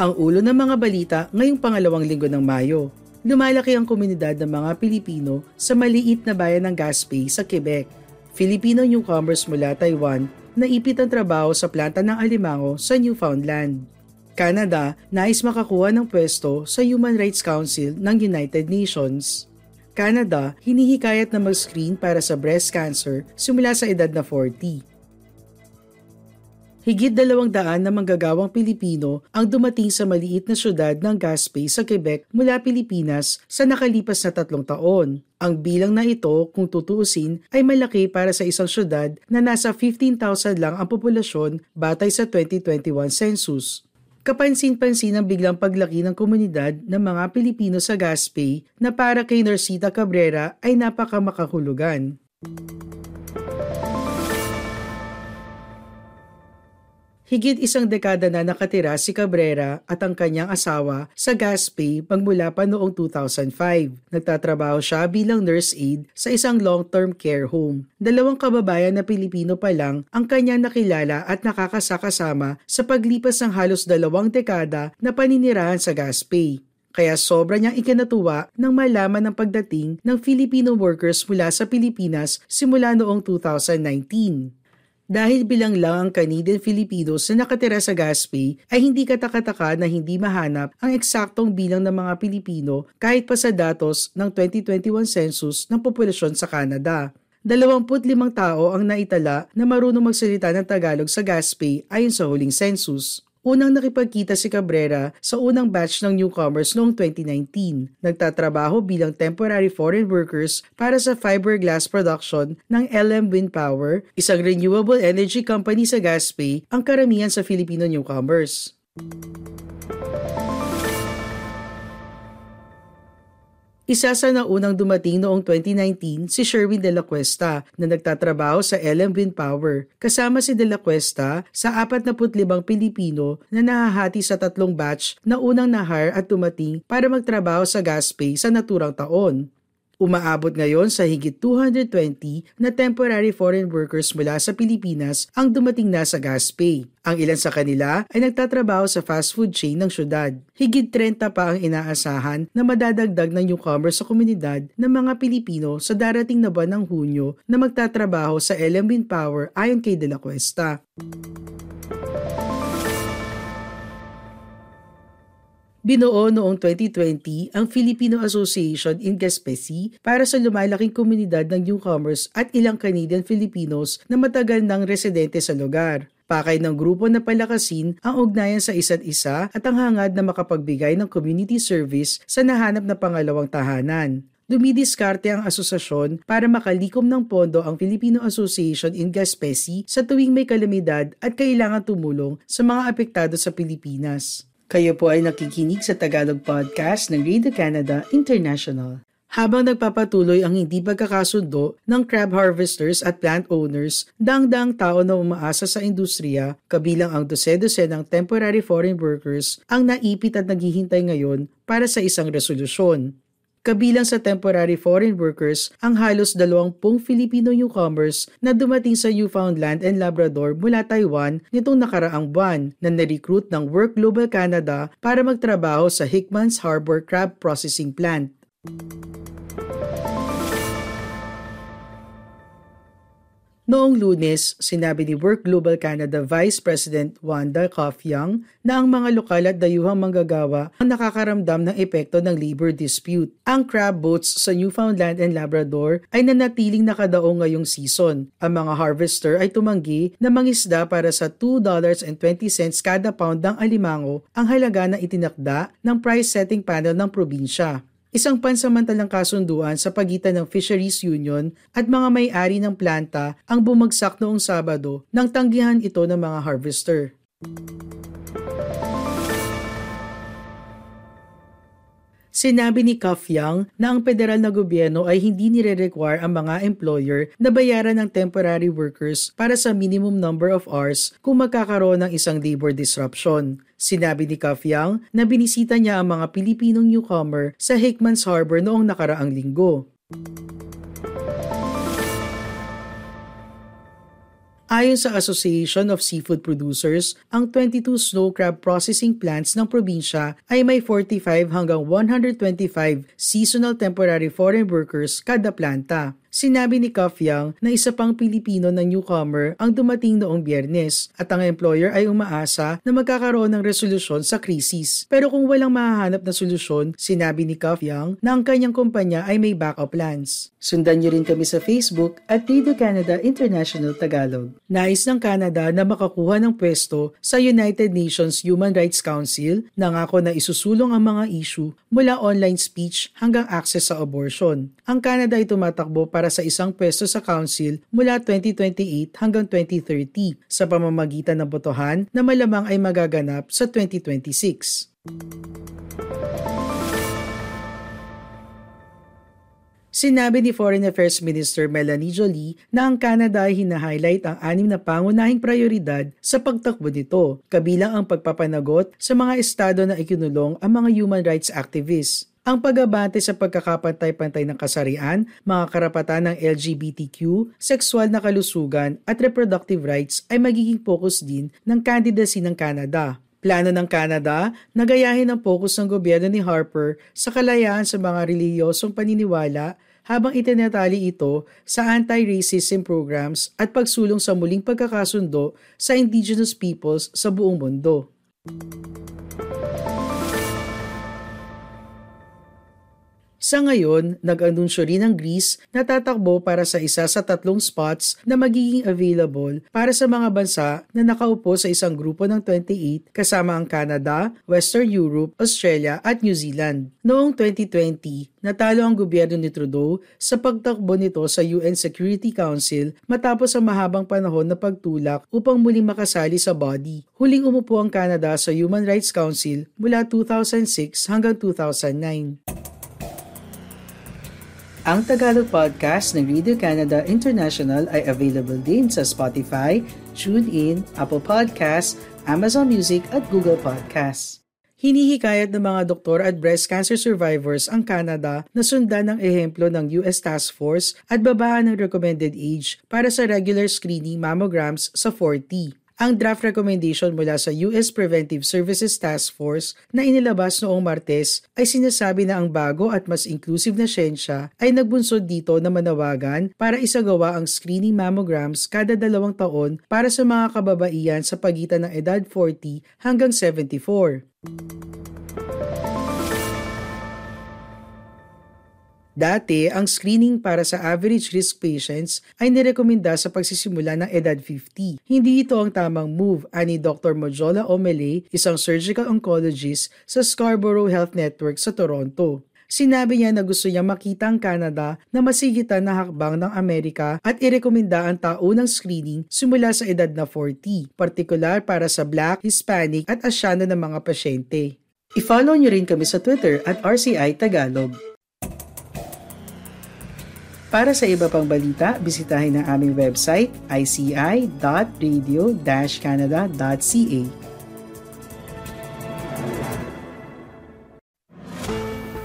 Ang ulo ng mga balita ngayong pangalawang linggo ng Mayo. Lumalaki ang komunidad ng mga Pilipino sa maliit na bayan ng Gaspé sa Quebec. Filipino newcomers mula Taiwan na ipit ang trabaho sa planta ng alimango sa Newfoundland. Canada, nais makakuha ng pwesto sa Human Rights Council ng United Nations. Canada, hinihikayat na mag-screen para sa breast cancer simula sa edad na 40. Higit dalawang daan na manggagawang Pilipino ang dumating sa maliit na syudad ng Gaspé sa Quebec mula Pilipinas sa nakalipas na tatlong taon. Ang bilang na ito, kung tutuusin, ay malaki para sa isang syudad na nasa 15,000 lang ang populasyon batay sa 2021 census. Kapansin-pansin ang biglang paglaki ng komunidad ng mga Pilipino sa Gaspé na para kay Norcita Cabrera ay napakamakahulugan. Higit isang dekada na nakatira si Cabrera at ang kanyang asawa sa Gaspé magmula pa noong 2005. Nagtatrabaho siya bilang nurse aide sa isang long-term care home. Dalawang kababayan na Pilipino pa lang ang kanyang nakilala at nakakasakasama sa paglipas ng halos dalawang dekada na paninirahan sa Gaspé. Kaya sobra niyang ikinatuwa nang malaman ang pagdating ng Filipino workers mula sa Pilipinas simula noong 2019. Dahil bilang lang ang Canadian Filipinos na nakatira sa Gaspé ay hindi katakataka na hindi mahanap ang eksaktong bilang ng mga Pilipino kahit pa sa datos ng 2021 census ng populasyon sa Canada. 25 tao ang naitala na marunong magsalita ng Tagalog sa Gaspé ayon sa huling census. Unang nakipagkita si Cabrera sa unang batch ng newcomers noong 2019. Nagtatrabaho bilang temporary foreign workers para sa fiberglass production ng LM Wind Power, isang renewable energy company sa Gaspé, ang karamihan sa Filipino newcomers. Isa sa naunang dumating noong 2019 si Sherwin De La Cuesta na nagtatrabaho sa LM Wind Power. Kasama si De La Cuesta sa 45 Pilipino na nahahati sa tatlong batch na unang nahire at dumating para magtrabaho sa Gaspay sa naturang taon. Umaabot ngayon sa higit 220 na temporary foreign workers mula sa Pilipinas ang dumating na sa Gaspay. Ang ilan sa kanila ay nagtatrabaho sa fast food chain ng syudad. Higit 30 pa ang inaasahan na madadagdag ng newcomers sa komunidad ng mga Pilipino sa darating na buwan ng Hunyo na magtatrabaho sa LM Wind Power ayon kay De La Cuesta. Binuo noong 2020 ang Filipino Association in Gaspesi para sa lumalaking komunidad ng newcomers at ilang Canadian Filipinos na matagal nang residente sa lugar. Pakay ng grupo na palakasin ang ugnayan sa isa't isa at ang hangad na makapagbigay ng community service sa nahanap na pangalawang tahanan dumidiskarte ang asosasyon para makalikom ng pondo ang Filipino Association in Gaspesi sa tuwing may kalamidad at kailangan tumulong sa mga apektado sa Pilipinas. Kayo po ay nakikinig sa Tagalog Podcast ng Radio Canada International. Habang nagpapatuloy ang hindi pagkakasundo ng crab harvesters at plant owners, dang-dang tao na umaasa sa industriya, kabilang ang dose-dose ng temporary foreign workers, ang naipit at naghihintay ngayon para sa isang resolusyon. Kabilang sa temporary foreign workers ang halos 20 Filipino newcomers na dumating sa Newfoundland and Labrador mula Taiwan nitong nakaraang buwan na na-recruit ng Work Global Canada para magtrabaho sa Hickman's Harbor Crab Processing Plant. Noong lunes, sinabi ni Work Global Canada Vice President Wanda Kofyang na ang mga lokal at dayuhang manggagawa ang nakakaramdam ng epekto ng labor dispute. Ang crab boats sa Newfoundland and Labrador ay nanatiling nakadaong ngayong season. Ang mga harvester ay tumanggi na mangisda para sa $2.20 kada pound ng alimango ang halaga na itinakda ng price setting panel ng probinsya isang pansamantalang kasunduan sa pagitan ng Fisheries Union at mga may-ari ng planta ang bumagsak noong Sabado nang tanggihan ito ng mga harvester. Sinabi ni Cuff Young na ang federal na gobyerno ay hindi nire-require ang mga employer na bayaran ng temporary workers para sa minimum number of hours kung magkakaroon ng isang labor disruption. Sinabi ni Young na binisita niya ang mga Pilipinong newcomer sa Hickman's Harbor noong nakaraang linggo. Ayon sa Association of Seafood Producers, ang 22 snow crab processing plants ng probinsya ay may 45 hanggang 125 seasonal temporary foreign workers kada planta. Sinabi ni Cuff na isa pang Pilipino na newcomer ang dumating noong biyernes at ang employer ay umaasa na magkakaroon ng resolusyon sa krisis. Pero kung walang mahahanap na solusyon, sinabi ni Cuff na ang kanyang kumpanya ay may backup plans. Sundan niyo rin kami sa Facebook at Radio Canada International Tagalog. Nais ng Canada na makakuha ng pwesto sa United Nations Human Rights Council nangako na isusulong ang mga issue mula online speech hanggang access sa abortion. Ang Canada ay tumatakbo para sa isang pwesto sa council mula 2028 hanggang 2030 sa pamamagitan ng botohan na malamang ay magaganap sa 2026. Sinabi ni Foreign Affairs Minister Melanie Jolie na ang Canada ay hina-highlight ang anim na pangunahing prioridad sa pagtakbo nito, kabilang ang pagpapanagot sa mga estado na ikinulong ang mga human rights activists ang pagbabante sa pagkakapantay-pantay ng kasarian, mga karapatan ng LGBTQ, sexual na kalusugan at reproductive rights ay magiging focus din ng candidacy ng Canada. Plano ng Canada na gayahin ang focus ng gobyerno ni Harper sa kalayaan sa mga reliyosong paniniwala habang itinatali ito sa anti-racism programs at pagsulong sa muling pagkakasundo sa indigenous peoples sa buong mundo. Sa ngayon, nag-anunsyo rin ang Greece na tatakbo para sa isa sa tatlong spots na magiging available para sa mga bansa na nakaupo sa isang grupo ng 28 kasama ang Canada, Western Europe, Australia at New Zealand. Noong 2020, natalo ang gobyerno ni Trudeau sa pagtakbo nito sa UN Security Council matapos ang mahabang panahon na pagtulak upang muling makasali sa body. Huling umupo ang Canada sa Human Rights Council mula 2006 hanggang 2009. Ang Tagalog podcast ng Radio Canada International ay available din sa Spotify, TuneIn, Apple Podcasts, Amazon Music at Google Podcasts. Hinihikayat ng mga doktor at breast cancer survivors ang Canada na sundan ng ehemplo ng US Task Force at babaan ng recommended age para sa regular screening mammograms sa 40. Ang draft recommendation mula sa US Preventive Services Task Force na inilabas noong Martes ay sinasabi na ang bago at mas inclusive na siyensya ay nagbunsod dito na manawagan para isagawa ang screening mammograms kada dalawang taon para sa mga kababaihan sa pagitan ng edad 40 hanggang 74. Dati, ang screening para sa average risk patients ay nirekomenda sa pagsisimula ng edad 50. Hindi ito ang tamang move, ani Dr. Mojola Omele, isang surgical oncologist sa Scarborough Health Network sa Toronto. Sinabi niya na gusto niya makita ang Canada na masigitan na hakbang ng Amerika at irekomenda ang taunang screening simula sa edad na 40, partikular para sa Black, Hispanic at Asyano ng mga pasyente. I-follow niyo rin kami sa Twitter at RCI Tagalog. Para sa iba pang balita, bisitahin ang aming website ici.radio-canada.ca.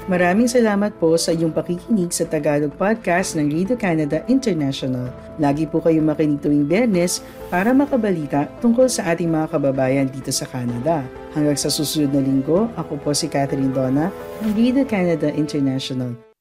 Maraming salamat po sa iyong pakikinig sa Tagalog Podcast ng Radio Canada International. Lagi po kayong makinig tuwing Bernes para makabalita tungkol sa ating mga kababayan dito sa Canada. Hanggang sa susunod na linggo, ako po si Catherine Donna ng Radio Canada International.